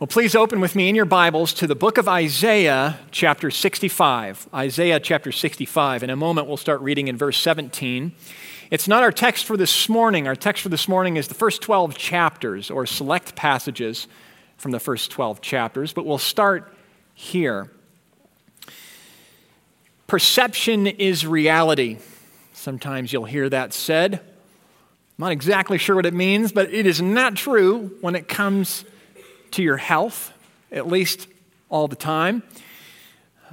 Well, please open with me in your Bibles to the book of Isaiah, chapter 65. Isaiah, chapter 65. In a moment, we'll start reading in verse 17. It's not our text for this morning. Our text for this morning is the first 12 chapters, or select passages from the first 12 chapters, but we'll start here. Perception is reality. Sometimes you'll hear that said. I'm not exactly sure what it means, but it is not true when it comes to your health, at least all the time.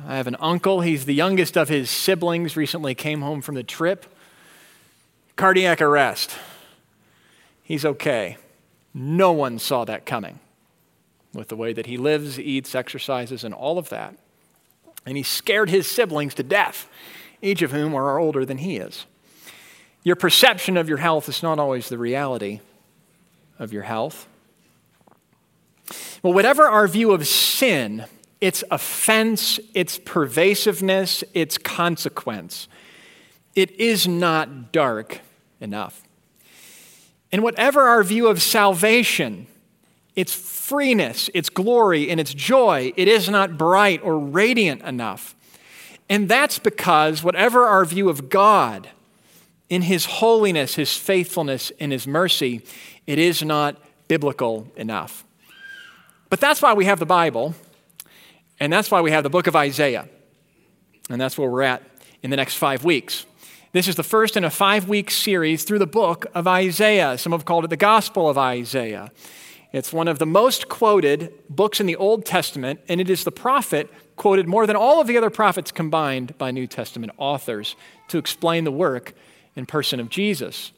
I have an uncle, he's the youngest of his siblings, recently came home from the trip. Cardiac arrest. He's okay. No one saw that coming with the way that he lives, eats, exercises, and all of that. And he scared his siblings to death, each of whom are older than he is. Your perception of your health is not always the reality of your health. Well, whatever our view of sin, its offense, its pervasiveness, its consequence, it is not dark enough. And whatever our view of salvation, its freeness, its glory, and its joy, it is not bright or radiant enough. And that's because whatever our view of God, in His holiness, His faithfulness, and His mercy, it is not biblical enough. But that's why we have the Bible, and that's why we have the book of Isaiah. And that's where we're at in the next five weeks. This is the first in a five week series through the book of Isaiah. Some have called it the Gospel of Isaiah. It's one of the most quoted books in the Old Testament, and it is the prophet quoted more than all of the other prophets combined by New Testament authors to explain the work and person of Jesus.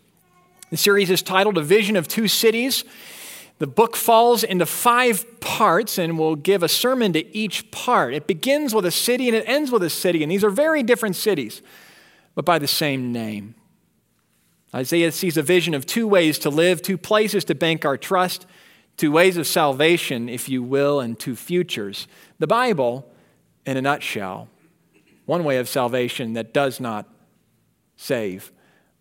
The series is titled A Vision of Two Cities. The book falls into five parts, and we'll give a sermon to each part. It begins with a city and it ends with a city, and these are very different cities, but by the same name. Isaiah sees a vision of two ways to live, two places to bank our trust, two ways of salvation, if you will, and two futures. The Bible, in a nutshell, one way of salvation that does not save,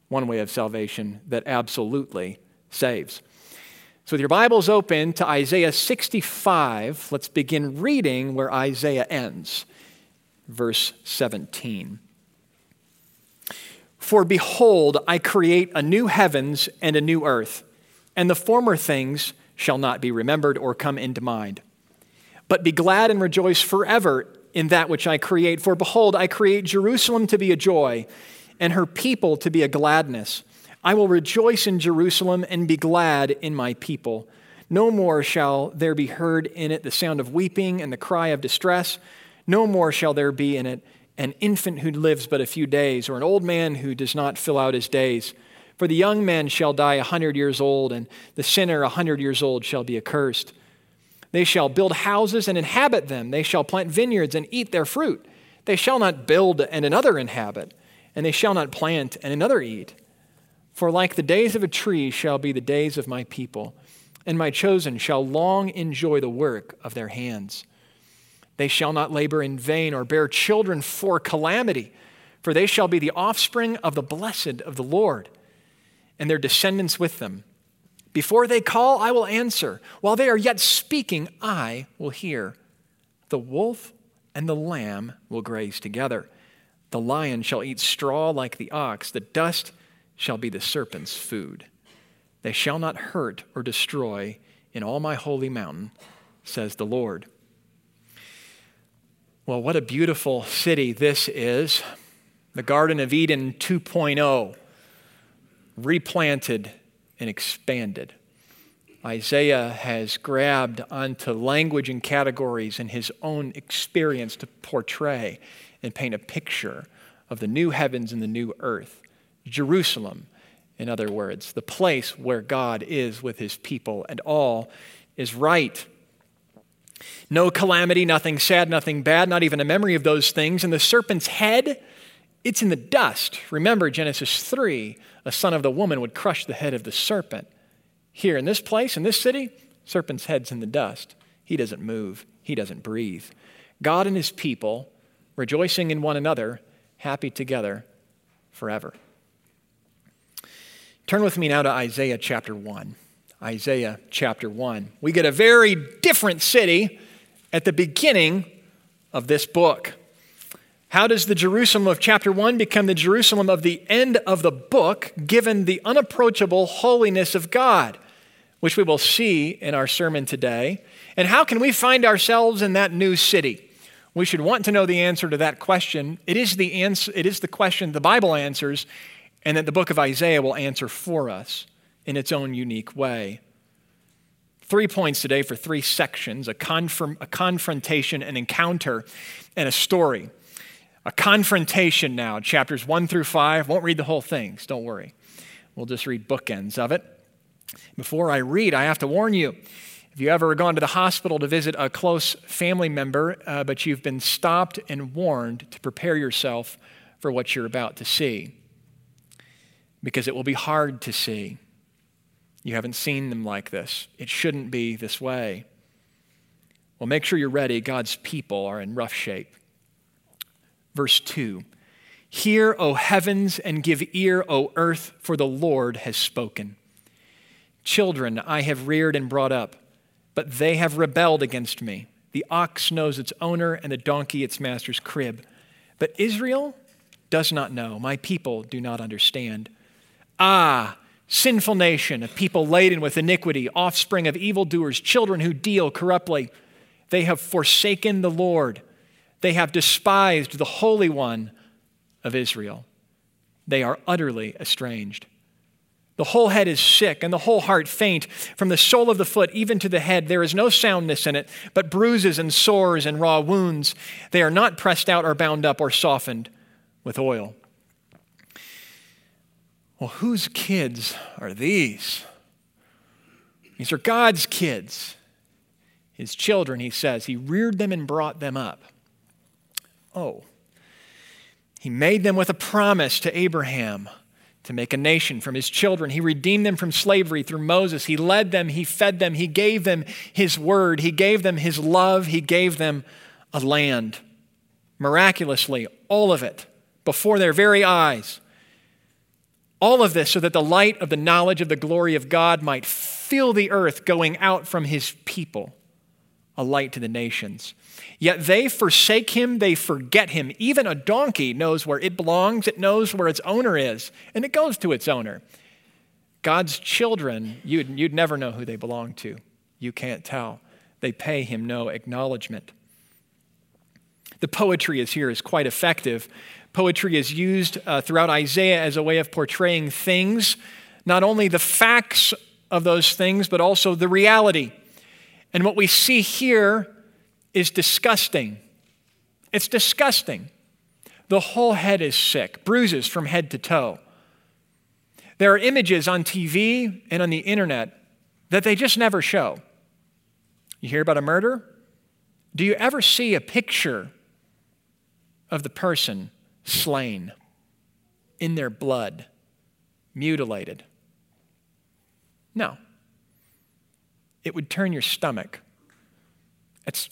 one way of salvation that absolutely saves. So, with your Bibles open to Isaiah 65, let's begin reading where Isaiah ends. Verse 17. For behold, I create a new heavens and a new earth, and the former things shall not be remembered or come into mind. But be glad and rejoice forever in that which I create. For behold, I create Jerusalem to be a joy, and her people to be a gladness. I will rejoice in Jerusalem and be glad in my people. No more shall there be heard in it the sound of weeping and the cry of distress. No more shall there be in it an infant who lives but a few days, or an old man who does not fill out his days. For the young man shall die a hundred years old, and the sinner a hundred years old shall be accursed. They shall build houses and inhabit them. They shall plant vineyards and eat their fruit. They shall not build and another inhabit, and they shall not plant and another eat. For like the days of a tree shall be the days of my people, and my chosen shall long enjoy the work of their hands. They shall not labor in vain or bear children for calamity, for they shall be the offspring of the blessed of the Lord, and their descendants with them. Before they call, I will answer. While they are yet speaking, I will hear. The wolf and the lamb will graze together. The lion shall eat straw like the ox, the dust shall be the serpent's food. They shall not hurt or destroy in all my holy mountain, says the Lord. Well, what a beautiful city this is. The Garden of Eden 2.0, replanted and expanded. Isaiah has grabbed onto language and categories in his own experience to portray and paint a picture of the new heavens and the new earth. Jerusalem, in other words, the place where God is with his people, and all is right. No calamity, nothing sad, nothing bad, not even a memory of those things. And the serpent's head, it's in the dust. Remember Genesis 3 a son of the woman would crush the head of the serpent. Here in this place, in this city, serpent's head's in the dust. He doesn't move, he doesn't breathe. God and his people, rejoicing in one another, happy together forever. Turn with me now to Isaiah chapter 1. Isaiah chapter 1. We get a very different city at the beginning of this book. How does the Jerusalem of chapter 1 become the Jerusalem of the end of the book, given the unapproachable holiness of God, which we will see in our sermon today? And how can we find ourselves in that new city? We should want to know the answer to that question. It is the, answer, it is the question the Bible answers, and that the book of Isaiah will answer for us in its own unique way. Three points today for three sections a, confirm, a confrontation, an encounter, and a story. A confrontation now, chapters 1 through 5. Won't read the whole things, don't worry. We'll just read bookends of it. Before I read, I have to warn you. If you ever gone to the hospital to visit a close family member, uh, but you've been stopped and warned to prepare yourself for what you're about to see, because it will be hard to see. You haven't seen them like this. It shouldn't be this way. Well, make sure you're ready. God's people are in rough shape. Verse 2 Hear, O heavens, and give ear, O earth, for the Lord has spoken. Children I have reared and brought up, but they have rebelled against me. The ox knows its owner, and the donkey its master's crib. But Israel does not know. My people do not understand. Ah, sinful nation, a people laden with iniquity, offspring of evildoers, children who deal corruptly. They have forsaken the Lord they have despised the Holy One of Israel. They are utterly estranged. The whole head is sick and the whole heart faint. From the sole of the foot even to the head, there is no soundness in it, but bruises and sores and raw wounds. They are not pressed out or bound up or softened with oil. Well, whose kids are these? These are God's kids. His children, he says. He reared them and brought them up. Oh. He made them with a promise to Abraham to make a nation from his children. He redeemed them from slavery through Moses. He led them, he fed them, he gave them his word, he gave them his love, he gave them a land. Miraculously, all of it before their very eyes. All of this so that the light of the knowledge of the glory of God might fill the earth going out from his people, a light to the nations. Yet they forsake him, they forget him. Even a donkey knows where it belongs, it knows where its owner is, and it goes to its owner. God's children, you'd, you'd never know who they belong to. You can't tell. They pay him no acknowledgement. The poetry is here is quite effective. Poetry is used uh, throughout Isaiah as a way of portraying things, not only the facts of those things, but also the reality. And what we see here is disgusting. It's disgusting. The whole head is sick, bruises from head to toe. There are images on TV and on the internet that they just never show. You hear about a murder? Do you ever see a picture of the person slain in their blood, mutilated? No. It would turn your stomach. It's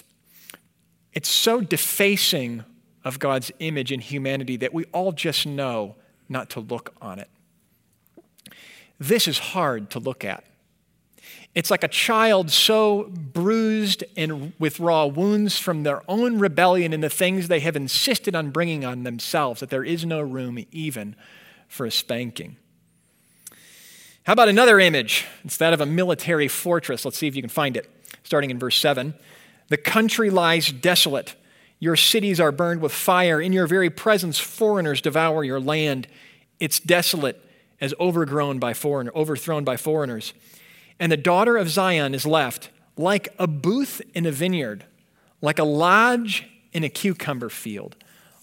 it's so defacing of God's image in humanity that we all just know not to look on it. This is hard to look at. It's like a child so bruised and with raw wounds from their own rebellion and the things they have insisted on bringing on themselves that there is no room even for a spanking. How about another image? It's that of a military fortress. Let's see if you can find it, starting in verse 7. The country lies desolate. Your cities are burned with fire. In your very presence, foreigners devour your land. It's desolate as overgrown by foreign, overthrown by foreigners. And the daughter of Zion is left like a booth in a vineyard, like a lodge in a cucumber field,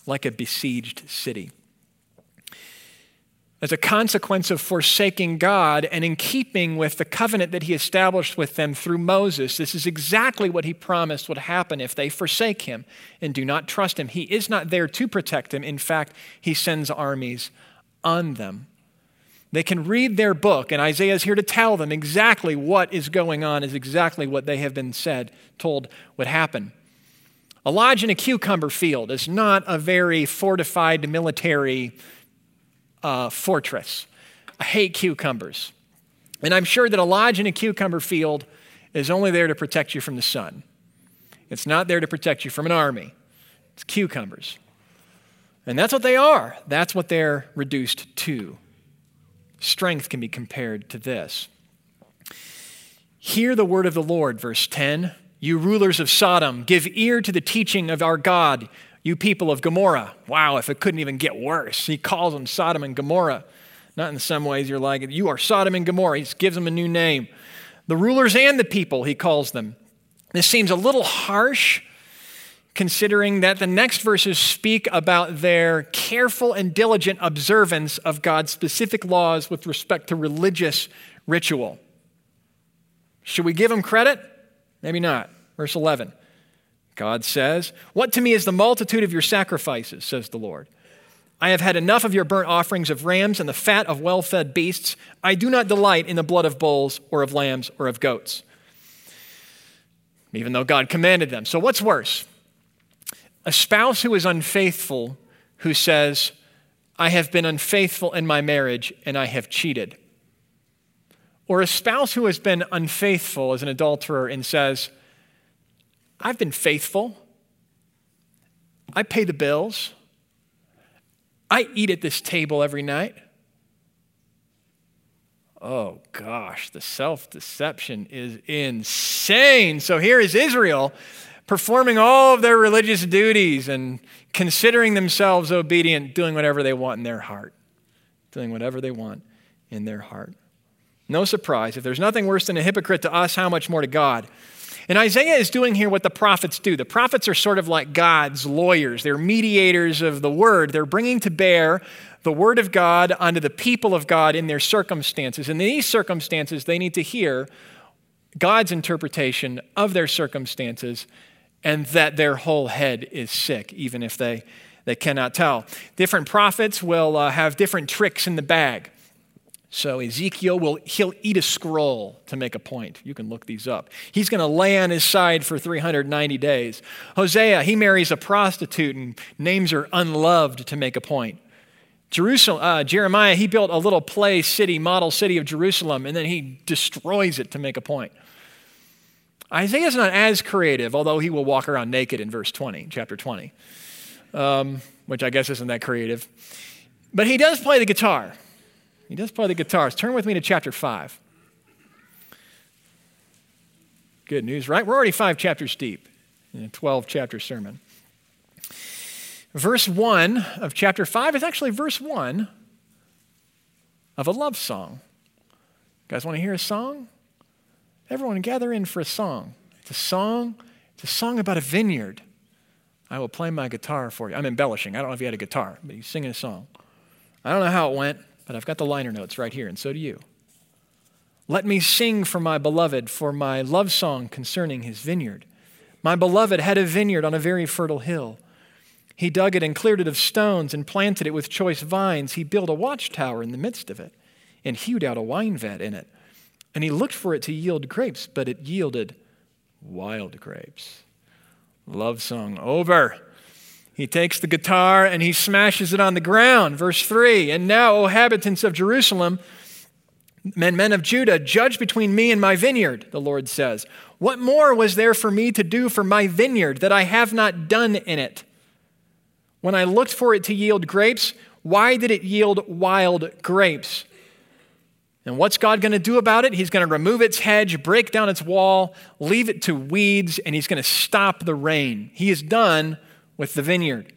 like a besieged city as a consequence of forsaking God and in keeping with the covenant that he established with them through Moses. This is exactly what he promised would happen if they forsake him and do not trust him. He is not there to protect them. In fact, he sends armies on them. They can read their book, and Isaiah is here to tell them exactly what is going on, is exactly what they have been said, told would happen. A lodge in a cucumber field is not a very fortified military uh, fortress. I hate cucumbers. And I'm sure that a lodge in a cucumber field is only there to protect you from the sun. It's not there to protect you from an army. It's cucumbers. And that's what they are. That's what they're reduced to. Strength can be compared to this. Hear the word of the Lord, verse 10. You rulers of Sodom, give ear to the teaching of our God, you people of Gomorrah. Wow, if it couldn't even get worse. He calls them Sodom and Gomorrah. Not in some ways you're like, you are Sodom and Gomorrah. He gives them a new name. The rulers and the people, he calls them. This seems a little harsh considering that the next verses speak about their careful and diligent observance of God's specific laws with respect to religious ritual. Should we give them credit? Maybe not. Verse 11. God says, What to me is the multitude of your sacrifices, says the Lord. I have had enough of your burnt offerings of rams and the fat of well fed beasts. I do not delight in the blood of bulls or of lambs or of goats. Even though God commanded them. So, what's worse? A spouse who is unfaithful, who says, I have been unfaithful in my marriage and I have cheated. Or a spouse who has been unfaithful as an adulterer and says, I've been faithful. I pay the bills. I eat at this table every night. Oh gosh, the self deception is insane. So here is Israel performing all of their religious duties and considering themselves obedient, doing whatever they want in their heart. Doing whatever they want in their heart. No surprise. If there's nothing worse than a hypocrite to us, how much more to God? And Isaiah is doing here what the prophets do. The prophets are sort of like God's lawyers, they're mediators of the word. They're bringing to bear the word of God onto the people of God in their circumstances. And In these circumstances, they need to hear God's interpretation of their circumstances and that their whole head is sick, even if they, they cannot tell. Different prophets will uh, have different tricks in the bag. So Ezekiel will he'll eat a scroll to make a point. You can look these up. He's going to lay on his side for 390 days. Hosea, he marries a prostitute and names her unloved to make a point. Jerusalem, uh, Jeremiah, he built a little play city, model city of Jerusalem, and then he destroys it to make a point. Isaiah's not as creative, although he will walk around naked in verse 20, chapter 20, um, which I guess isn't that creative. But he does play the guitar. He does play the guitars. Turn with me to chapter 5. Good news, right? We're already five chapters deep in a 12 chapter sermon. Verse 1 of chapter 5 is actually verse 1 of a love song. You guys want to hear a song? Everyone gather in for a song. It's a song, it's a song about a vineyard. I will play my guitar for you. I'm embellishing. I don't know if you had a guitar, but he's singing a song. I don't know how it went, but I've got the liner notes right here, and so do you. Let me sing for my beloved, for my love song concerning his vineyard. My beloved had a vineyard on a very fertile hill. He dug it and cleared it of stones and planted it with choice vines. He built a watchtower in the midst of it and hewed out a wine vat in it. And he looked for it to yield grapes, but it yielded wild grapes. Love song over. He takes the guitar and he smashes it on the ground. Verse 3 And now, O inhabitants of Jerusalem, men, men of Judah, judge between me and my vineyard, the Lord says. What more was there for me to do for my vineyard that I have not done in it? When I looked for it to yield grapes, why did it yield wild grapes? And what's God going to do about it? He's going to remove its hedge, break down its wall, leave it to weeds, and he's going to stop the rain. He is done with the vineyard.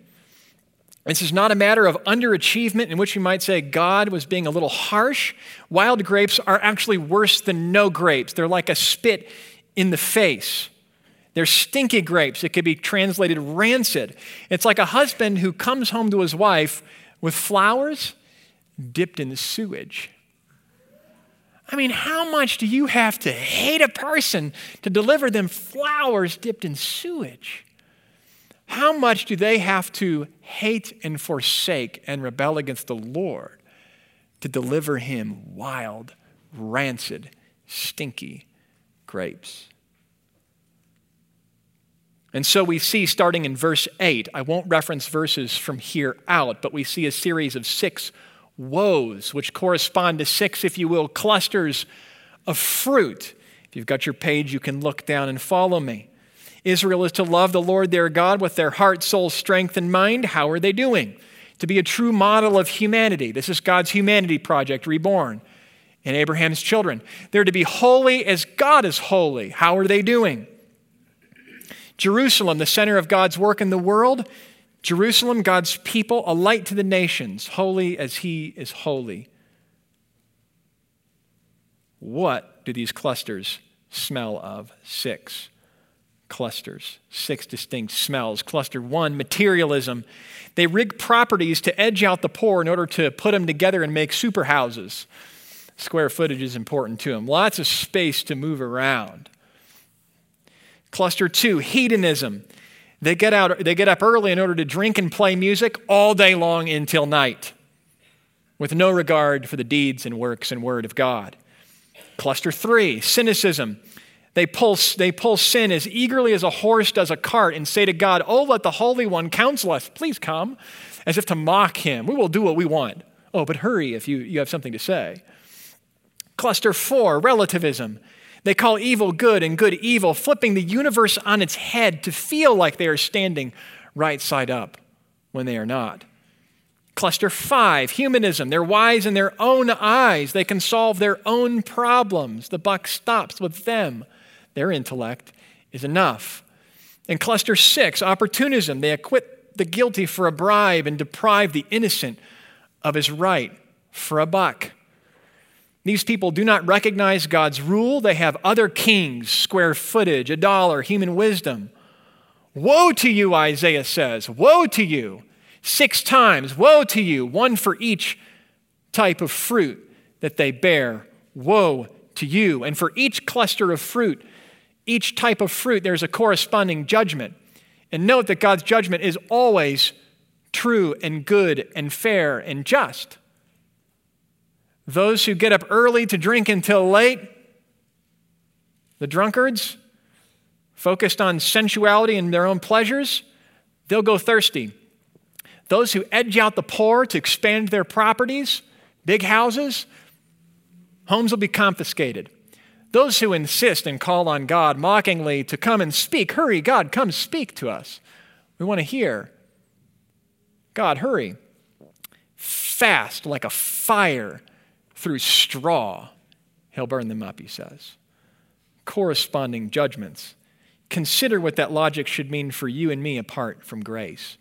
This is not a matter of underachievement in which you might say God was being a little harsh. Wild grapes are actually worse than no grapes. They're like a spit in the face. They're stinky grapes. It could be translated rancid. It's like a husband who comes home to his wife with flowers dipped in the sewage. I mean, how much do you have to hate a person to deliver them flowers dipped in sewage? How much do they have to hate and forsake and rebel against the Lord to deliver him wild, rancid, stinky grapes? And so we see, starting in verse 8, I won't reference verses from here out, but we see a series of six woes, which correspond to six, if you will, clusters of fruit. If you've got your page, you can look down and follow me. Israel is to love the Lord their God with their heart, soul, strength, and mind. How are they doing? To be a true model of humanity. This is God's humanity project reborn in Abraham's children. They're to be holy as God is holy. How are they doing? Jerusalem, the center of God's work in the world. Jerusalem, God's people, a light to the nations, holy as He is holy. What do these clusters smell of? Six clusters, six distinct smells. Cluster one, materialism. They rig properties to edge out the poor in order to put them together and make super houses. Square footage is important to them, lots of space to move around. Cluster two, hedonism. They get, out, they get up early in order to drink and play music all day long until night, with no regard for the deeds and works and word of God. Cluster three, cynicism. They pull, they pull sin as eagerly as a horse does a cart and say to God, Oh, let the Holy One counsel us. Please come, as if to mock him. We will do what we want. Oh, but hurry if you, you have something to say. Cluster four, relativism. They call evil good and good evil, flipping the universe on its head to feel like they are standing right side up when they are not. Cluster five, humanism. They're wise in their own eyes. They can solve their own problems. The buck stops with them. Their intellect is enough. And cluster six, opportunism. They acquit the guilty for a bribe and deprive the innocent of his right for a buck. These people do not recognize God's rule. They have other kings, square footage, a dollar, human wisdom. Woe to you, Isaiah says. Woe to you six times. Woe to you, one for each type of fruit that they bear. Woe to you. And for each cluster of fruit, each type of fruit, there's a corresponding judgment. And note that God's judgment is always true and good and fair and just. Those who get up early to drink until late, the drunkards, focused on sensuality and their own pleasures, they'll go thirsty. Those who edge out the poor to expand their properties, big houses, homes will be confiscated. Those who insist and call on God mockingly to come and speak, hurry, God, come speak to us. We want to hear. God, hurry. Fast like a fire through straw, he'll burn them up, he says. Corresponding judgments. Consider what that logic should mean for you and me apart from grace.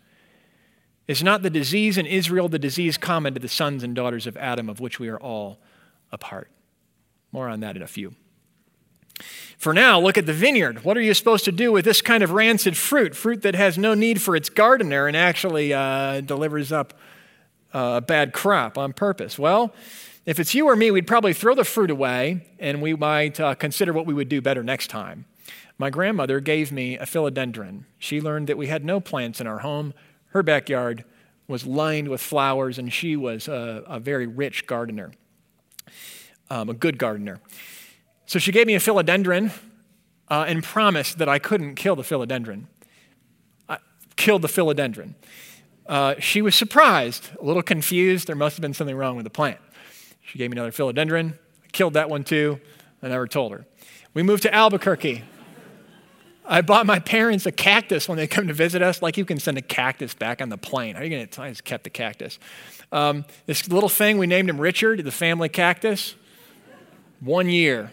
Is not the disease in Israel the disease common to the sons and daughters of Adam, of which we are all a part? More on that in a few. For now, look at the vineyard. What are you supposed to do with this kind of rancid fruit? Fruit that has no need for its gardener and actually uh, delivers up a bad crop on purpose? Well, if it's you or me, we'd probably throw the fruit away and we might uh, consider what we would do better next time. My grandmother gave me a philodendron. She learned that we had no plants in our home her backyard was lined with flowers, and she was a, a very rich gardener, um, a good gardener. So she gave me a philodendron uh, and promised that I couldn't kill the philodendron. I killed the philodendron. Uh, she was surprised, a little confused. There must have been something wrong with the plant. She gave me another philodendron. I killed that one too. I never told her. We moved to Albuquerque. I bought my parents a cactus when they come to visit us. Like you can send a cactus back on the plane. How are you going to? I just kept the cactus. Um, this little thing we named him Richard, the family cactus. One year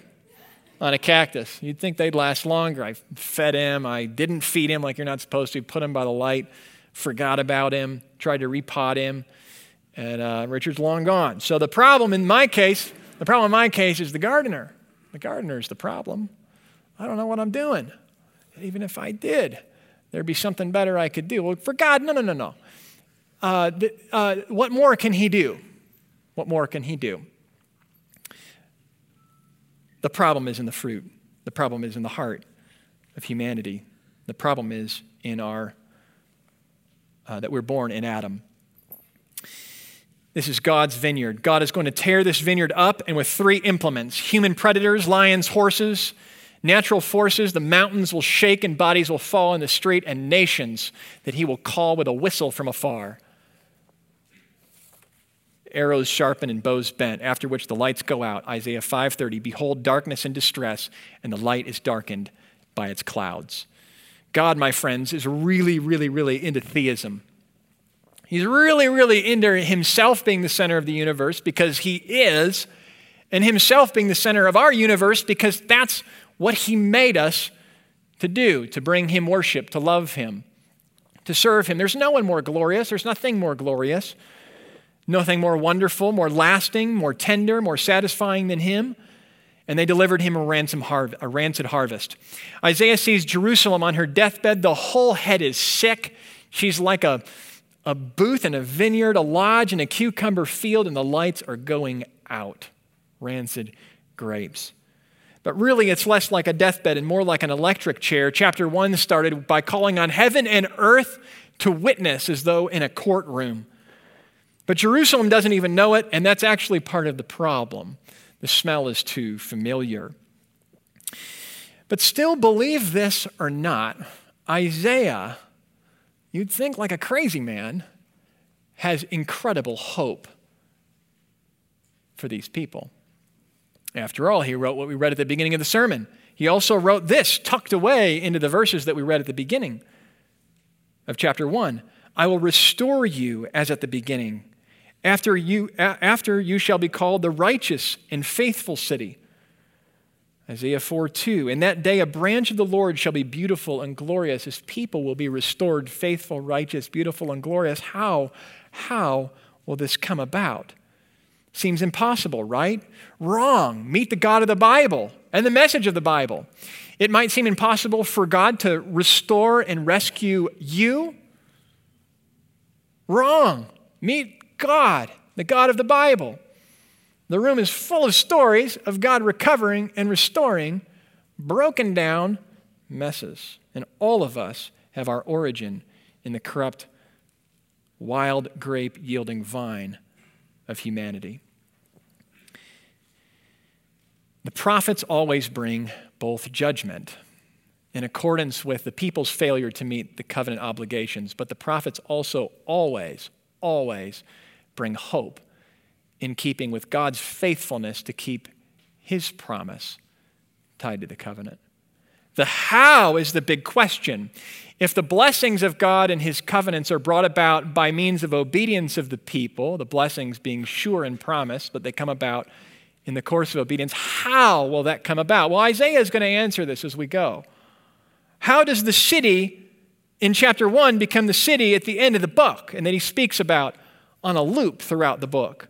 on a cactus. You'd think they'd last longer. I fed him. I didn't feed him like you're not supposed to. Put him by the light. Forgot about him. Tried to repot him, and uh, Richard's long gone. So the problem in my case, the problem in my case is the gardener. The gardener is the problem. I don't know what I'm doing even if I did, there'd be something better I could do. Well, for God, no, no, no, no. Uh, uh, what more can He do? What more can He do? The problem is in the fruit. The problem is in the heart of humanity. The problem is in our uh, that we're born in Adam. This is God's vineyard. God is going to tear this vineyard up, and with three implements human predators, lions, horses, natural forces, the mountains will shake and bodies will fall in the street, and nations that he will call with a whistle from afar. arrows sharpened and bows bent, after which the lights go out. Isaiah 5:30, behold darkness and distress, and the light is darkened by its clouds. God, my friends, is really, really, really into theism. He's really, really into himself being the center of the universe because he is, and himself being the center of our universe because that's what he made us to do, to bring him worship, to love him, to serve him. There's no one more glorious, there's nothing more glorious. Nothing more wonderful, more lasting, more tender, more satisfying than him. And they delivered him a, ransom a rancid harvest. Isaiah sees Jerusalem on her deathbed. The whole head is sick. She's like a, a booth in a vineyard, a lodge in a cucumber field, and the lights are going out. Rancid grapes. But really, it's less like a deathbed and more like an electric chair. Chapter 1 started by calling on heaven and earth to witness as though in a courtroom. But Jerusalem doesn't even know it, and that's actually part of the problem. The smell is too familiar. But still, believe this or not, Isaiah, you'd think like a crazy man, has incredible hope for these people. After all, he wrote what we read at the beginning of the sermon. He also wrote this, tucked away into the verses that we read at the beginning of chapter 1 I will restore you as at the beginning after you, after you shall be called the righteous and faithful city. Isaiah 4 2. In that day, a branch of the Lord shall be beautiful and glorious. His people will be restored, faithful, righteous, beautiful, and glorious. How? How will this come about? Seems impossible, right? Wrong. Meet the God of the Bible and the message of the Bible. It might seem impossible for God to restore and rescue you. Wrong. Meet God, the God of the Bible. The room is full of stories of God recovering and restoring broken down messes. And all of us have our origin in the corrupt, wild grape yielding vine of humanity. The prophets always bring both judgment in accordance with the people's failure to meet the covenant obligations, but the prophets also always, always bring hope in keeping with God's faithfulness to keep his promise tied to the covenant. The how is the big question. If the blessings of God and his covenants are brought about by means of obedience of the people, the blessings being sure and promised, but they come about in the course of obedience, how will that come about? Well, Isaiah is going to answer this as we go. How does the city in chapter 1 become the city at the end of the book? And then he speaks about on a loop throughout the book.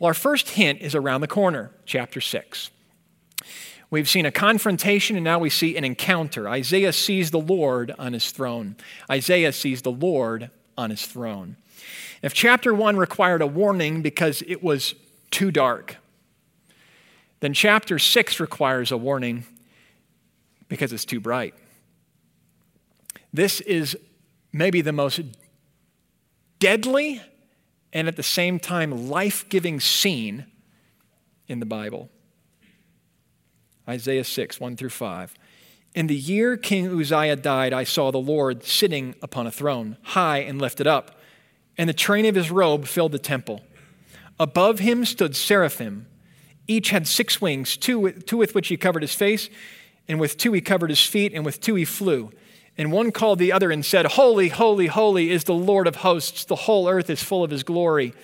Well, our first hint is around the corner, chapter 6. We've seen a confrontation and now we see an encounter. Isaiah sees the Lord on his throne. Isaiah sees the Lord on his throne. If chapter 1 required a warning because it was too dark, then chapter 6 requires a warning because it's too bright. This is maybe the most deadly and at the same time life giving scene in the Bible. Isaiah 6, 1 through 5. In the year King Uzziah died, I saw the Lord sitting upon a throne, high and lifted up, and the train of his robe filled the temple. Above him stood seraphim. Each had six wings, two, two with which he covered his face, and with two he covered his feet, and with two he flew. And one called the other and said, Holy, holy, holy is the Lord of hosts. The whole earth is full of his glory.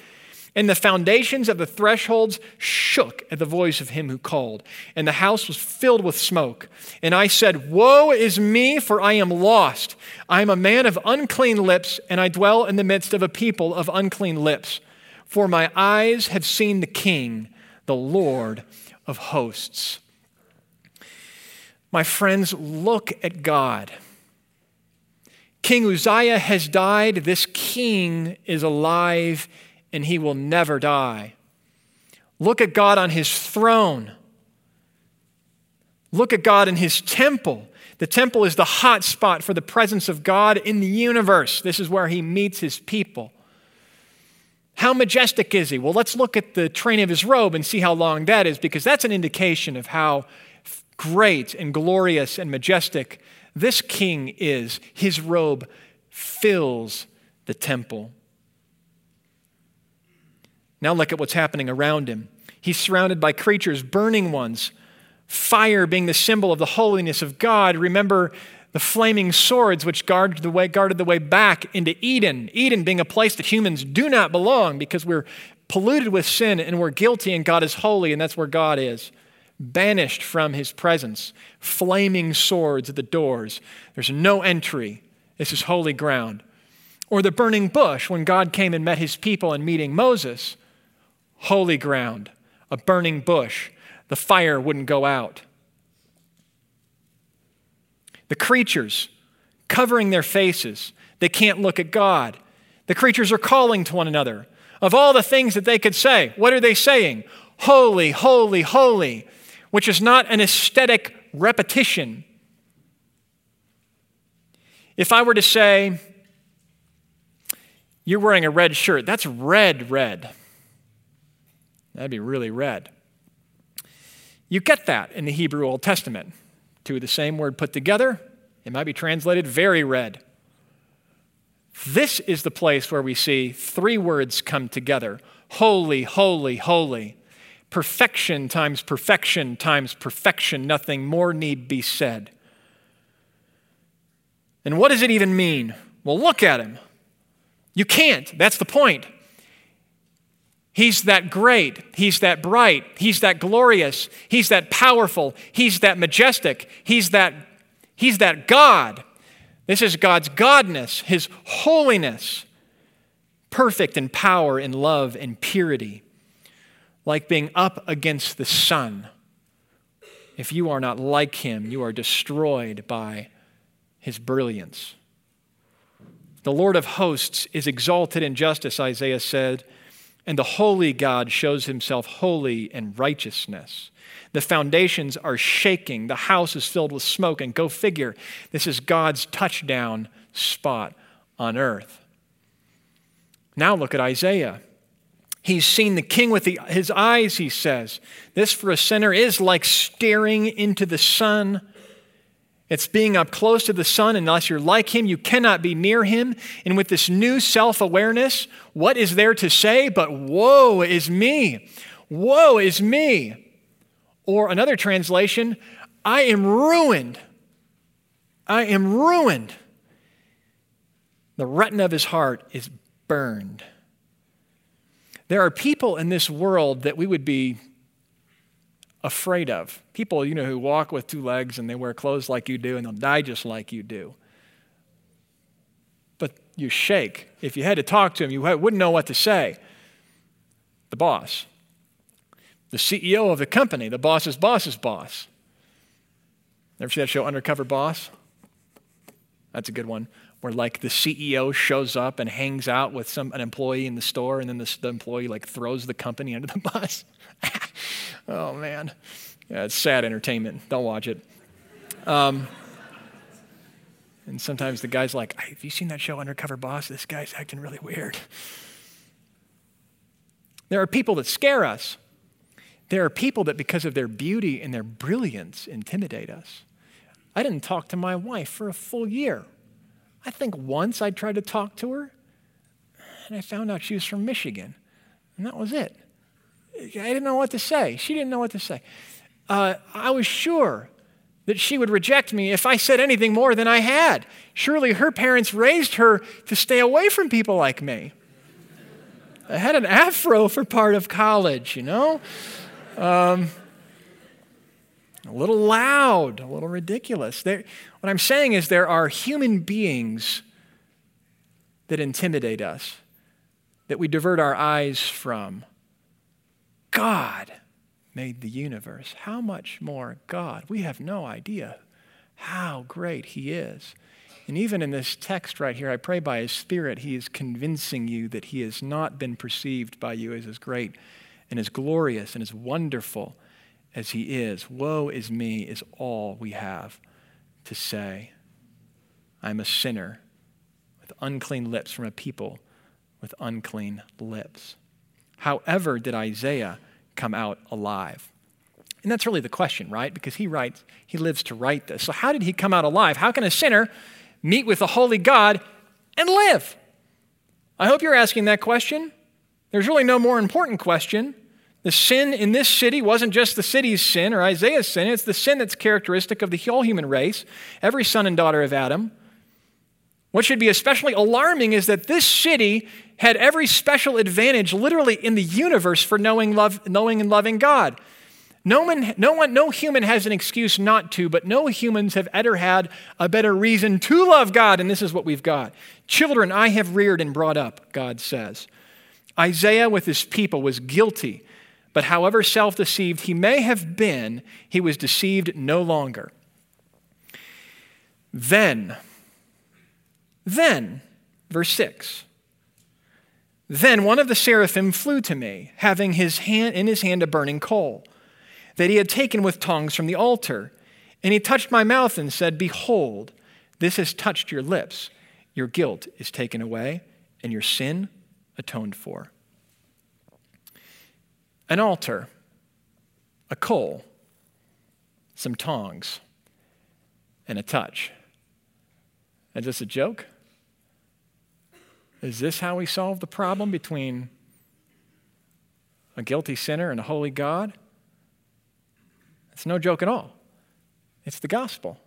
And the foundations of the thresholds shook at the voice of him who called, and the house was filled with smoke. And I said, Woe is me, for I am lost. I am a man of unclean lips, and I dwell in the midst of a people of unclean lips. For my eyes have seen the King, the Lord of hosts. My friends, look at God. King Uzziah has died. This king is alive and he will never die. Look at God on his throne. Look at God in his temple. The temple is the hot spot for the presence of God in the universe. This is where he meets his people. How majestic is he? Well, let's look at the train of his robe and see how long that is, because that's an indication of how great and glorious and majestic this king is. His robe fills the temple. Now look at what's happening around him. He's surrounded by creatures, burning ones, fire being the symbol of the holiness of God. Remember the flaming swords which guarded the way, guarded the way back into Eden. Eden being a place that humans do not belong because we're polluted with sin and we're guilty and God is holy and that's where God is. Banished from his presence, flaming swords at the doors. There's no entry. This is holy ground. Or the burning bush when God came and met his people in meeting Moses. Holy ground a burning bush. The fire wouldn't go out. The creatures covering their faces, they can't look at God. The creatures are calling to one another. Of all the things that they could say, what are they saying? Holy, holy, holy, which is not an aesthetic repetition. If I were to say, you're wearing a red shirt, that's red, red. That'd be really red. You get that in the Hebrew Old Testament. Two of the same word put together, it might be translated very red. This is the place where we see three words come together holy, holy, holy. Perfection times perfection times perfection. Nothing more need be said. And what does it even mean? Well, look at him. You can't. That's the point. He's that great. He's that bright. He's that glorious. He's that powerful. He's that majestic. He's that, he's that God. This is God's godness, His holiness, perfect in power, in love, in purity, like being up against the sun. If you are not like Him, you are destroyed by His brilliance. The Lord of hosts is exalted in justice, Isaiah said and the holy God shows himself holy in righteousness. The foundations are shaking. The house is filled with smoke. And go figure, this is God's touchdown spot on earth. Now look at Isaiah. He's seen the king with the, his eyes, he says. This for a sinner is like staring into the sun it's being up close to the Son. Unless you're like Him, you cannot be near Him. And with this new self awareness, what is there to say but, Woe is me! Woe is me! Or another translation, I am ruined. I am ruined. The retina of his heart is burned. There are people in this world that we would be afraid of. People, you know, who walk with two legs and they wear clothes like you do and they'll die just like you do. But you shake. If you had to talk to them, you wouldn't know what to say. The boss, the CEO of the company, the boss's boss's boss. Ever see that show, Undercover Boss? That's a good one. Where like the CEO shows up and hangs out with some an employee in the store, and then the, the employee like throws the company under the bus. oh, man. Yeah, it's sad entertainment. Don't watch it. Um, and sometimes the guy's like, Have you seen that show, Undercover Boss? This guy's acting really weird. There are people that scare us. There are people that, because of their beauty and their brilliance, intimidate us. I didn't talk to my wife for a full year. I think once I tried to talk to her, and I found out she was from Michigan, and that was it. I didn't know what to say. She didn't know what to say. Uh, I was sure that she would reject me if I said anything more than I had. Surely her parents raised her to stay away from people like me. I had an afro for part of college, you know? Um, a little loud, a little ridiculous. There, what I'm saying is there are human beings that intimidate us, that we divert our eyes from. God made the universe. How much more God? We have no idea how great He is. And even in this text right here, I pray by His Spirit, He is convincing you that He has not been perceived by you as as great and as glorious and as wonderful as He is. Woe is me, is all we have to say. I'm a sinner with unclean lips from a people with unclean lips. However, did Isaiah come out alive? And that's really the question, right? Because he writes, he lives to write this. So, how did he come out alive? How can a sinner meet with the holy God and live? I hope you're asking that question. There's really no more important question. The sin in this city wasn't just the city's sin or Isaiah's sin, it's the sin that's characteristic of the whole human race, every son and daughter of Adam. What should be especially alarming is that this city had every special advantage literally in the universe for knowing, love, knowing and loving God. No no one, no human has an excuse not to, but no humans have ever had a better reason to love God, and this is what we've got. Children I have reared and brought up, God says. Isaiah with his people was guilty, but however self deceived he may have been, he was deceived no longer. Then, then, verse 6. Then one of the seraphim flew to me, having his hand, in his hand a burning coal that he had taken with tongs from the altar. And he touched my mouth and said, Behold, this has touched your lips. Your guilt is taken away, and your sin atoned for. An altar, a coal, some tongs, and a touch. Is this a joke? Is this how we solve the problem between a guilty sinner and a holy God? It's no joke at all. It's the gospel.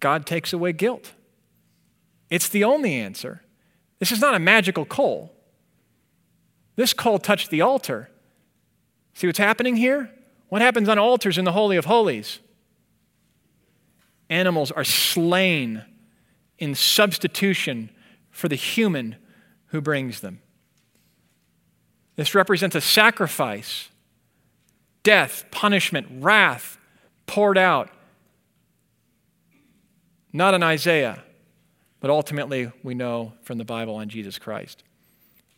God takes away guilt. It's the only answer. This is not a magical coal. This coal touched the altar. See what's happening here? What happens on altars in the Holy of Holies? Animals are slain in substitution for the human who brings them. This represents a sacrifice death, punishment, wrath poured out. Not on Isaiah, but ultimately we know from the Bible on Jesus Christ.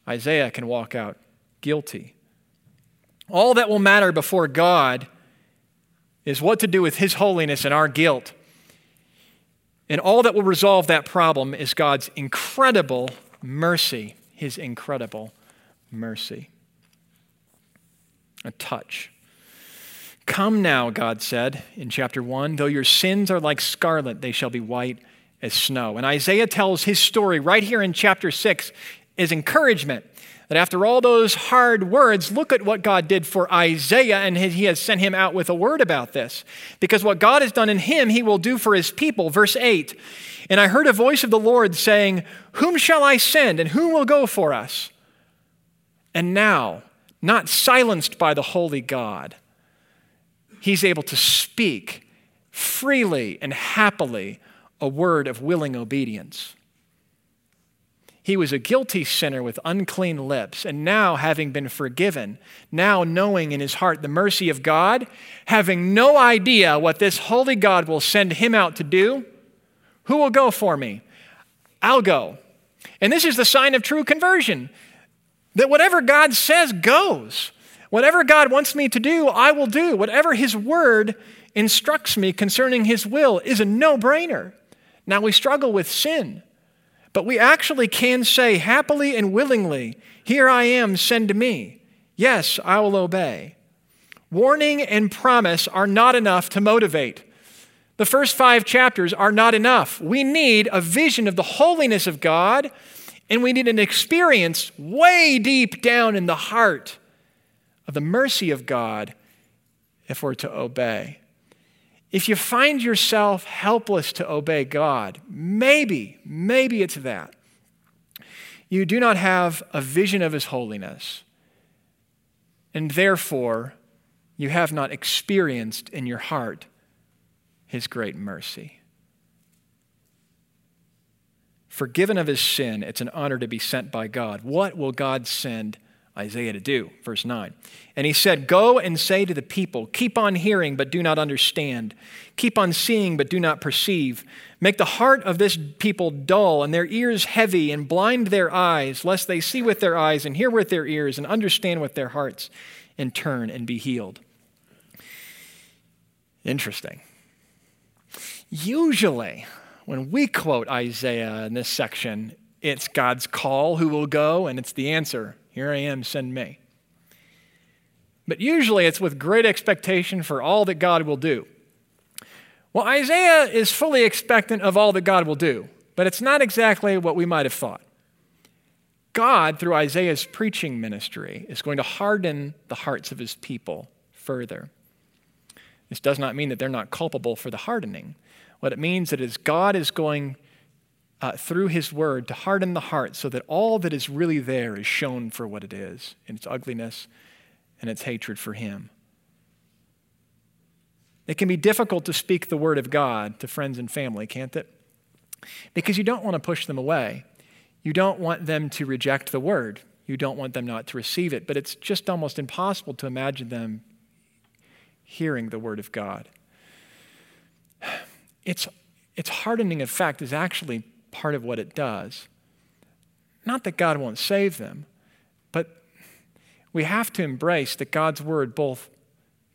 Isaiah can walk out guilty. All that will matter before God is what to do with His holiness and our guilt. And all that will resolve that problem is God's incredible mercy, His incredible mercy. A touch. Come now, God said in chapter 1, though your sins are like scarlet, they shall be white as snow. And Isaiah tells his story right here in chapter 6 as encouragement that after all those hard words, look at what God did for Isaiah, and he has sent him out with a word about this. Because what God has done in him, he will do for his people. Verse 8 And I heard a voice of the Lord saying, Whom shall I send, and who will go for us? And now, not silenced by the holy God, he's able to speak freely and happily a word of willing obedience. He was a guilty sinner with unclean lips, and now, having been forgiven, now knowing in his heart the mercy of God, having no idea what this holy God will send him out to do, who will go for me? I'll go. And this is the sign of true conversion that whatever God says goes. Whatever God wants me to do, I will do. Whatever His word instructs me concerning His will is a no brainer. Now, we struggle with sin, but we actually can say happily and willingly, Here I am, send me. Yes, I will obey. Warning and promise are not enough to motivate. The first five chapters are not enough. We need a vision of the holiness of God, and we need an experience way deep down in the heart of the mercy of God if we're to obey. If you find yourself helpless to obey God, maybe, maybe it's that. You do not have a vision of His holiness, and therefore you have not experienced in your heart His great mercy. Forgiven of his sin, it's an honor to be sent by God. What will God send Isaiah to do. Verse 9. And he said, Go and say to the people, Keep on hearing, but do not understand. Keep on seeing, but do not perceive. Make the heart of this people dull, and their ears heavy, and blind their eyes, lest they see with their eyes, and hear with their ears, and understand with their hearts, and turn and be healed. Interesting. Usually, when we quote Isaiah in this section, it's God's call who will go, and it's the answer here I am, send me. But usually it's with great expectation for all that God will do. Well, Isaiah is fully expectant of all that God will do, but it's not exactly what we might have thought. God, through Isaiah's preaching ministry, is going to harden the hearts of his people further. This does not mean that they're not culpable for the hardening. What it means is God is going uh, through his word to harden the heart so that all that is really there is shown for what it is in its ugliness and its hatred for him. It can be difficult to speak the word of God to friends and family, can't it? Because you don't want to push them away. You don't want them to reject the word. You don't want them not to receive it. But it's just almost impossible to imagine them hearing the word of God. Its, its hardening effect is actually part of what it does. Not that God won't save them, but we have to embrace that God's word both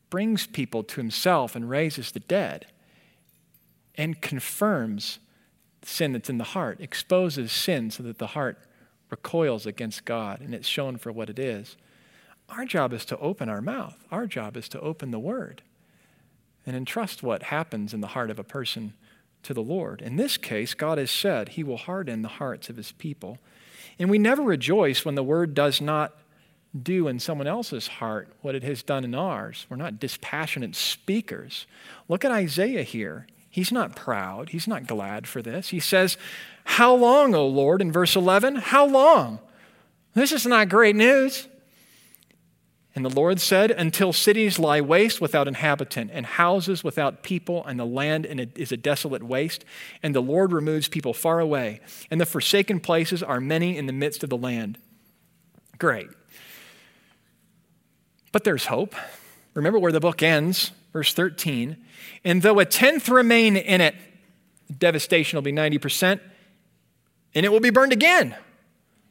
brings people to himself and raises the dead and confirms sin that's in the heart, exposes sin so that the heart recoils against God and it's shown for what it is. Our job is to open our mouth. Our job is to open the word and entrust what happens in the heart of a person to the Lord. In this case, God has said he will harden the hearts of his people. And we never rejoice when the word does not do in someone else's heart what it has done in ours. We're not dispassionate speakers. Look at Isaiah here. He's not proud. He's not glad for this. He says, How long, O Lord, in verse 11? How long? This is not great news. And the Lord said, Until cities lie waste without inhabitant, and houses without people, and the land is a desolate waste, and the Lord removes people far away, and the forsaken places are many in the midst of the land. Great. But there's hope. Remember where the book ends, verse 13. And though a tenth remain in it, devastation will be 90%, and it will be burned again,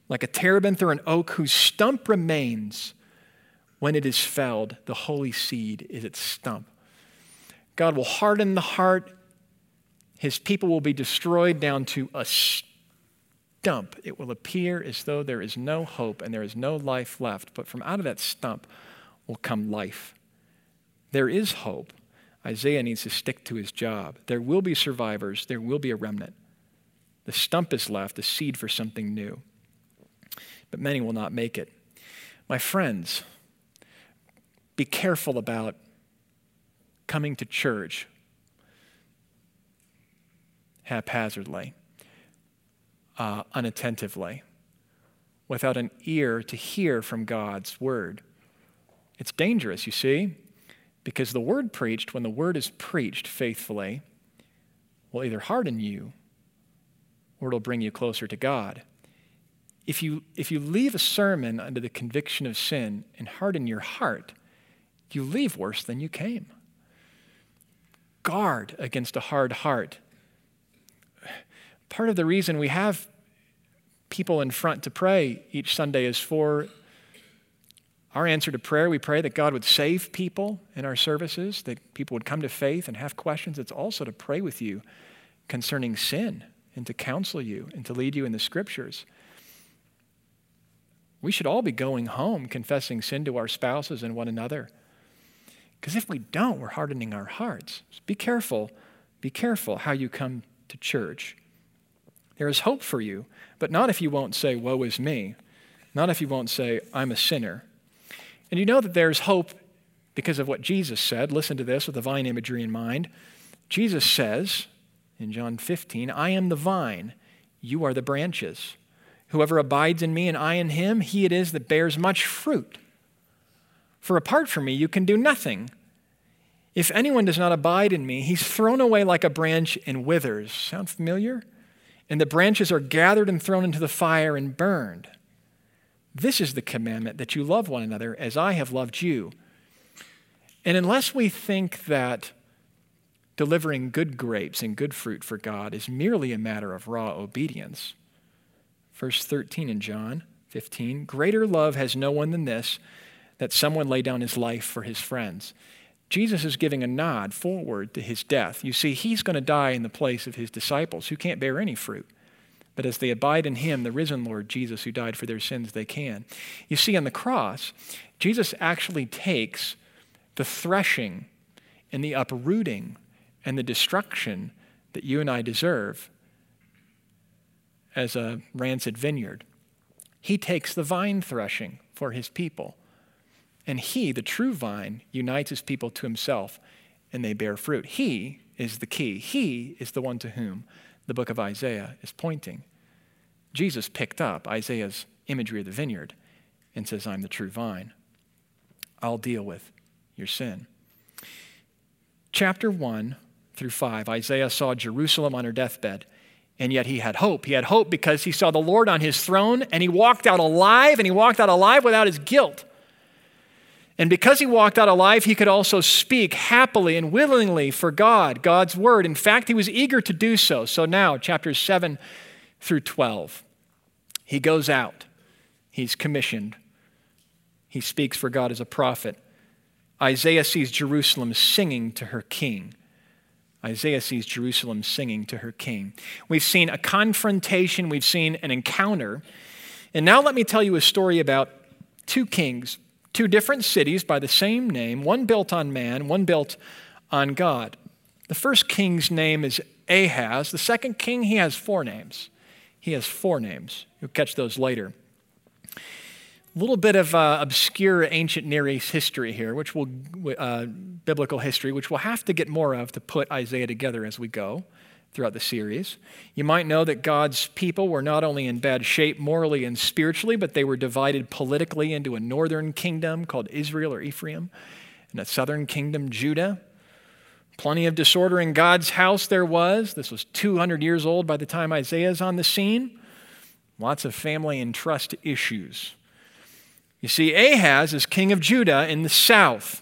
like a terebinth or an oak whose stump remains when it is felled, the holy seed is its stump. God will harden the heart. His people will be destroyed down to a stump. It will appear as though there is no hope and there is no life left. But from out of that stump will come life. There is hope. Isaiah needs to stick to his job. There will be survivors, there will be a remnant. The stump is left, a seed for something new. But many will not make it. My friends, be careful about coming to church haphazardly, uh, unattentively, without an ear to hear from God's word. It's dangerous, you see, because the word preached, when the word is preached faithfully, will either harden you or it'll bring you closer to God. If you, if you leave a sermon under the conviction of sin and harden your heart, you leave worse than you came. Guard against a hard heart. Part of the reason we have people in front to pray each Sunday is for our answer to prayer. We pray that God would save people in our services, that people would come to faith and have questions. It's also to pray with you concerning sin and to counsel you and to lead you in the scriptures. We should all be going home confessing sin to our spouses and one another. Because if we don't, we're hardening our hearts. So be careful. Be careful how you come to church. There is hope for you, but not if you won't say, Woe is me. Not if you won't say, I'm a sinner. And you know that there's hope because of what Jesus said. Listen to this with the vine imagery in mind. Jesus says in John 15, I am the vine, you are the branches. Whoever abides in me and I in him, he it is that bears much fruit. For apart from me, you can do nothing. If anyone does not abide in me, he's thrown away like a branch and withers. Sound familiar? And the branches are gathered and thrown into the fire and burned. This is the commandment that you love one another as I have loved you. And unless we think that delivering good grapes and good fruit for God is merely a matter of raw obedience, verse 13 in John 15 greater love has no one than this that someone lay down his life for his friends. Jesus is giving a nod forward to his death. You see, he's going to die in the place of his disciples who can't bear any fruit. But as they abide in him, the risen Lord Jesus, who died for their sins, they can. You see, on the cross, Jesus actually takes the threshing and the uprooting and the destruction that you and I deserve as a rancid vineyard. He takes the vine threshing for his people. And he, the true vine, unites his people to himself, and they bear fruit. He is the key. He is the one to whom the book of Isaiah is pointing. Jesus picked up Isaiah's imagery of the vineyard and says, I'm the true vine. I'll deal with your sin. Chapter 1 through 5, Isaiah saw Jerusalem on her deathbed, and yet he had hope. He had hope because he saw the Lord on his throne, and he walked out alive, and he walked out alive without his guilt. And because he walked out alive, he could also speak happily and willingly for God, God's word. In fact, he was eager to do so. So now, chapters 7 through 12, he goes out, he's commissioned, he speaks for God as a prophet. Isaiah sees Jerusalem singing to her king. Isaiah sees Jerusalem singing to her king. We've seen a confrontation, we've seen an encounter. And now let me tell you a story about two kings two different cities by the same name, one built on man, one built on God. The first king's name is Ahaz. The second king, he has four names. He has four names. You'll catch those later. A little bit of uh, obscure ancient Near East history here, which will, uh, biblical history, which we'll have to get more of to put Isaiah together as we go throughout the series. You might know that God's people were not only in bad shape morally and spiritually, but they were divided politically into a northern kingdom called Israel or Ephraim and a southern kingdom, Judah. Plenty of disorder in God's house there was. This was 200 years old by the time Isaiah is on the scene. Lots of family and trust issues. You see, Ahaz is king of Judah in the south.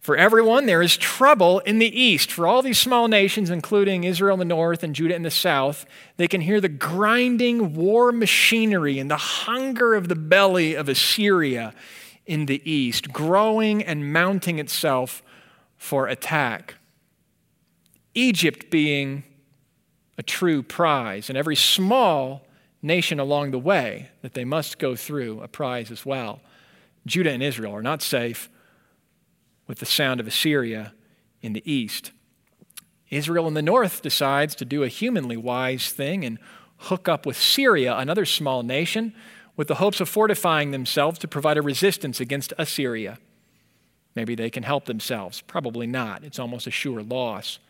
For everyone, there is trouble in the east. For all these small nations, including Israel in the north and Judah in the south, they can hear the grinding war machinery and the hunger of the belly of Assyria in the east, growing and mounting itself for attack. Egypt being a true prize, and every small nation along the way that they must go through a prize as well. Judah and Israel are not safe with the sound of Assyria in the east. Israel in the north decides to do a humanly wise thing and hook up with Syria, another small nation, with the hopes of fortifying themselves to provide a resistance against Assyria. Maybe they can help themselves. Probably not. It's almost a sure loss.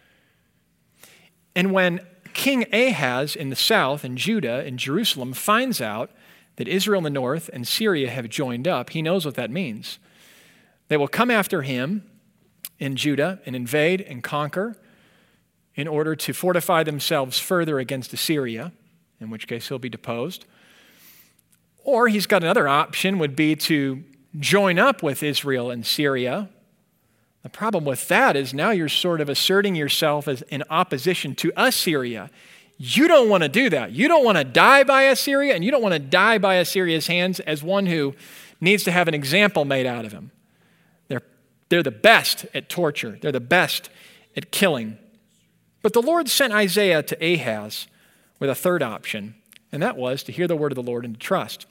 And when King Ahaz in the south and Judah in Jerusalem finds out that Israel in the north and Syria have joined up, he knows what that means. They will come after him in Judah and invade and conquer in order to fortify themselves further against Assyria, in which case he'll be deposed. Or he's got another option would be to join up with Israel and Syria. The problem with that is now you're sort of asserting yourself as in opposition to Assyria. You don't want to do that. You don't want to die by Assyria, and you don't want to die by Assyria's hands as one who needs to have an example made out of him. They're the best at torture, they're the best at killing. But the Lord sent Isaiah to Ahaz with a third option, and that was to hear the word of the Lord and to trust.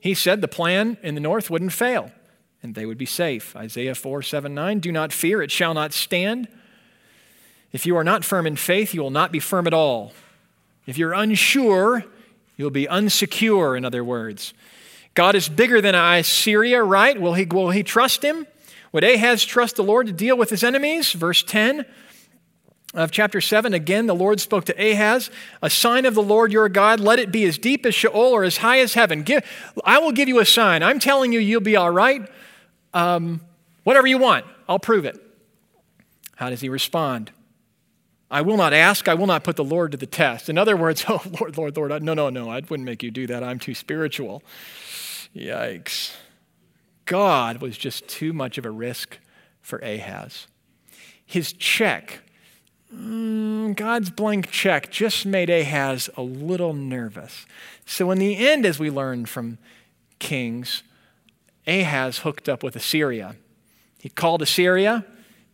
He said the plan in the north wouldn't fail and they would be safe. Isaiah 4 7 9. Do not fear, it shall not stand. If you are not firm in faith, you will not be firm at all. If you're unsure, you'll be unsecure, in other words. God is bigger than Assyria, right? Will he, will he trust him? Would Ahaz trust the Lord to deal with his enemies? Verse 10 of chapter 7 again the lord spoke to ahaz a sign of the lord your god let it be as deep as sheol or as high as heaven give, i will give you a sign i'm telling you you'll be all right um, whatever you want i'll prove it how does he respond i will not ask i will not put the lord to the test in other words oh lord lord lord no no no i wouldn't make you do that i'm too spiritual Yikes. God was just too much of a risk for Ahaz. His check, mm, God's blank check, just made Ahaz a little nervous. So, in the end, as we learn from Kings, Ahaz hooked up with Assyria. He called Assyria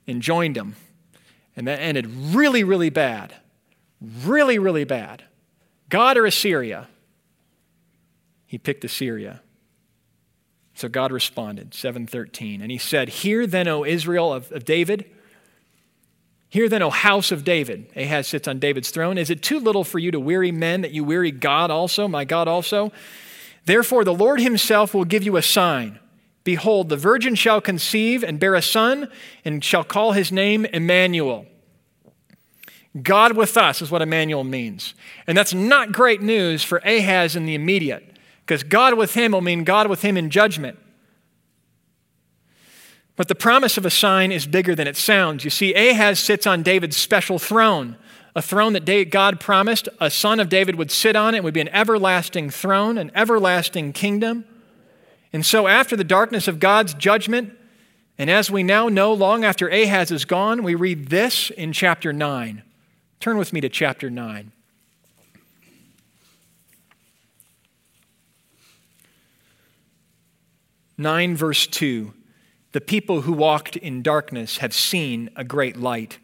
and joined them. And that ended really, really bad. Really, really bad. God or Assyria? He picked Assyria. So God responded, 713. And he said, Hear then, O Israel of, of David, Hear then, O house of David. Ahaz sits on David's throne. Is it too little for you to weary men that you weary God also, my God also? Therefore, the Lord himself will give you a sign. Behold, the virgin shall conceive and bear a son, and shall call his name Emmanuel. God with us is what Emmanuel means. And that's not great news for Ahaz in the immediate, because God with him will mean God with him in judgment. But the promise of a sign is bigger than it sounds. You see, Ahaz sits on David's special throne, a throne that God promised a son of David would sit on. It would be an everlasting throne, an everlasting kingdom. And so, after the darkness of God's judgment, and as we now know, long after Ahaz is gone, we read this in chapter 9. Turn with me to chapter 9. Nine verse two. The people who walked in darkness have seen a great light.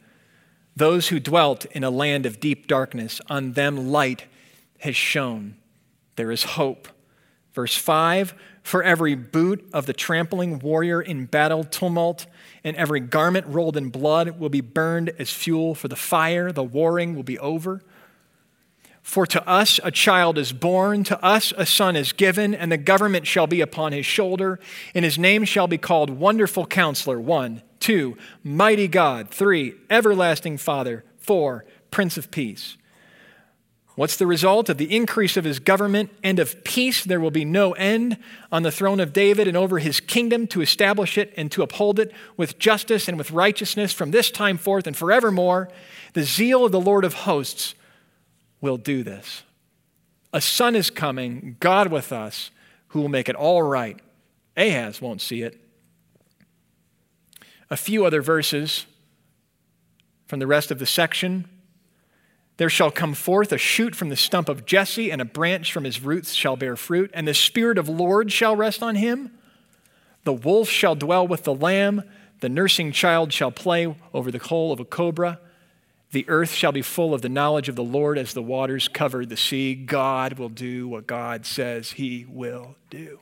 Those who dwelt in a land of deep darkness, on them light has shone. There is hope. Verse 5 For every boot of the trampling warrior in battle tumult, and every garment rolled in blood will be burned as fuel for the fire, the warring will be over. For to us a child is born, to us a son is given, and the government shall be upon his shoulder, and his name shall be called Wonderful Counselor. One, two, Mighty God. Three, Everlasting Father. Four, Prince of Peace. What's the result of the increase of his government and of peace? There will be no end on the throne of David and over his kingdom to establish it and to uphold it with justice and with righteousness from this time forth and forevermore. The zeal of the Lord of hosts will do this. A son is coming, God with us, who will make it all right. Ahaz won't see it. A few other verses from the rest of the section. There shall come forth a shoot from the stump of Jesse, and a branch from his roots shall bear fruit, and the Spirit of the Lord shall rest on him. The wolf shall dwell with the lamb, the nursing child shall play over the hole of a cobra. The earth shall be full of the knowledge of the Lord as the waters cover the sea. God will do what God says he will do.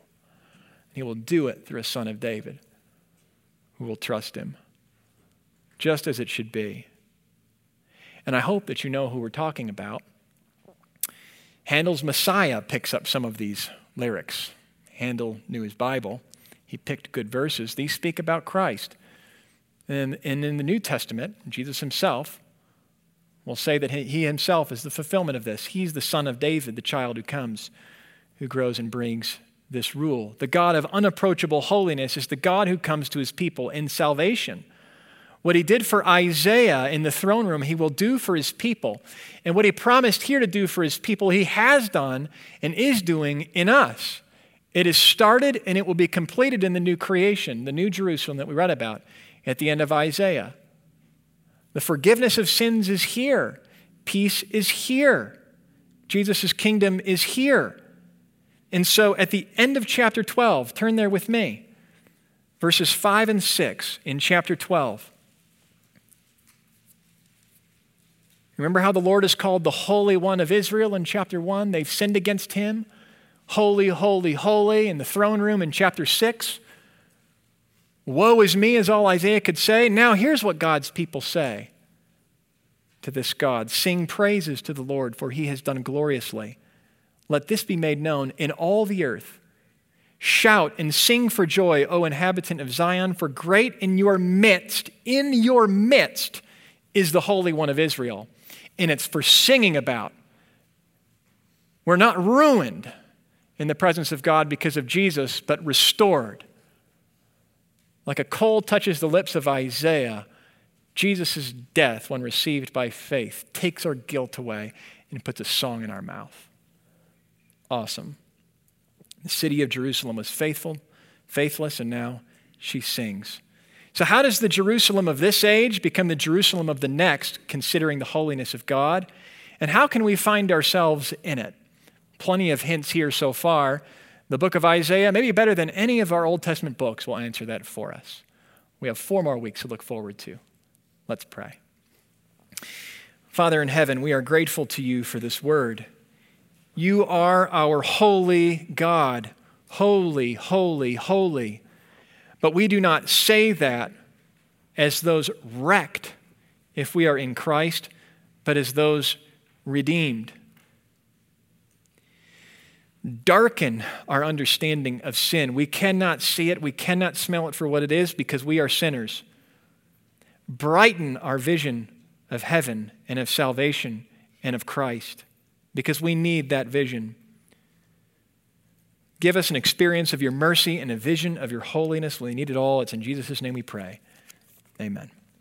He will do it through a son of David who will trust him, just as it should be. And I hope that you know who we're talking about. Handel's Messiah picks up some of these lyrics. Handel knew his Bible, he picked good verses. These speak about Christ. And, and in the New Testament, Jesus himself will say that he himself is the fulfillment of this. He's the son of David, the child who comes, who grows and brings this rule. The God of unapproachable holiness is the God who comes to his people in salvation. What he did for Isaiah in the throne room, he will do for his people. And what he promised here to do for his people, he has done and is doing in us. It is started and it will be completed in the new creation, the new Jerusalem that we read about at the end of Isaiah. The forgiveness of sins is here. Peace is here. Jesus' kingdom is here. And so at the end of chapter 12, turn there with me, verses 5 and 6 in chapter 12. Remember how the Lord is called the Holy One of Israel in chapter 1? They've sinned against him. Holy, holy, holy in the throne room in chapter 6. Woe is me, is all Isaiah could say. Now, here's what God's people say to this God Sing praises to the Lord, for he has done gloriously. Let this be made known in all the earth. Shout and sing for joy, O inhabitant of Zion, for great in your midst, in your midst, is the Holy One of Israel. And it's for singing about. We're not ruined in the presence of God because of Jesus, but restored. Like a coal touches the lips of Isaiah, Jesus' death, when received by faith, takes our guilt away and puts a song in our mouth. Awesome. The city of Jerusalem was faithful, faithless, and now she sings. So, how does the Jerusalem of this age become the Jerusalem of the next, considering the holiness of God? And how can we find ourselves in it? Plenty of hints here so far. The book of Isaiah, maybe better than any of our Old Testament books, will answer that for us. We have four more weeks to look forward to. Let's pray. Father in heaven, we are grateful to you for this word. You are our holy God. Holy, holy, holy. But we do not say that as those wrecked if we are in Christ, but as those redeemed. Darken our understanding of sin. We cannot see it, we cannot smell it for what it is because we are sinners. Brighten our vision of heaven and of salvation and of Christ because we need that vision. Give us an experience of your mercy and a vision of your holiness. We need it all. It's in Jesus' name we pray. Amen.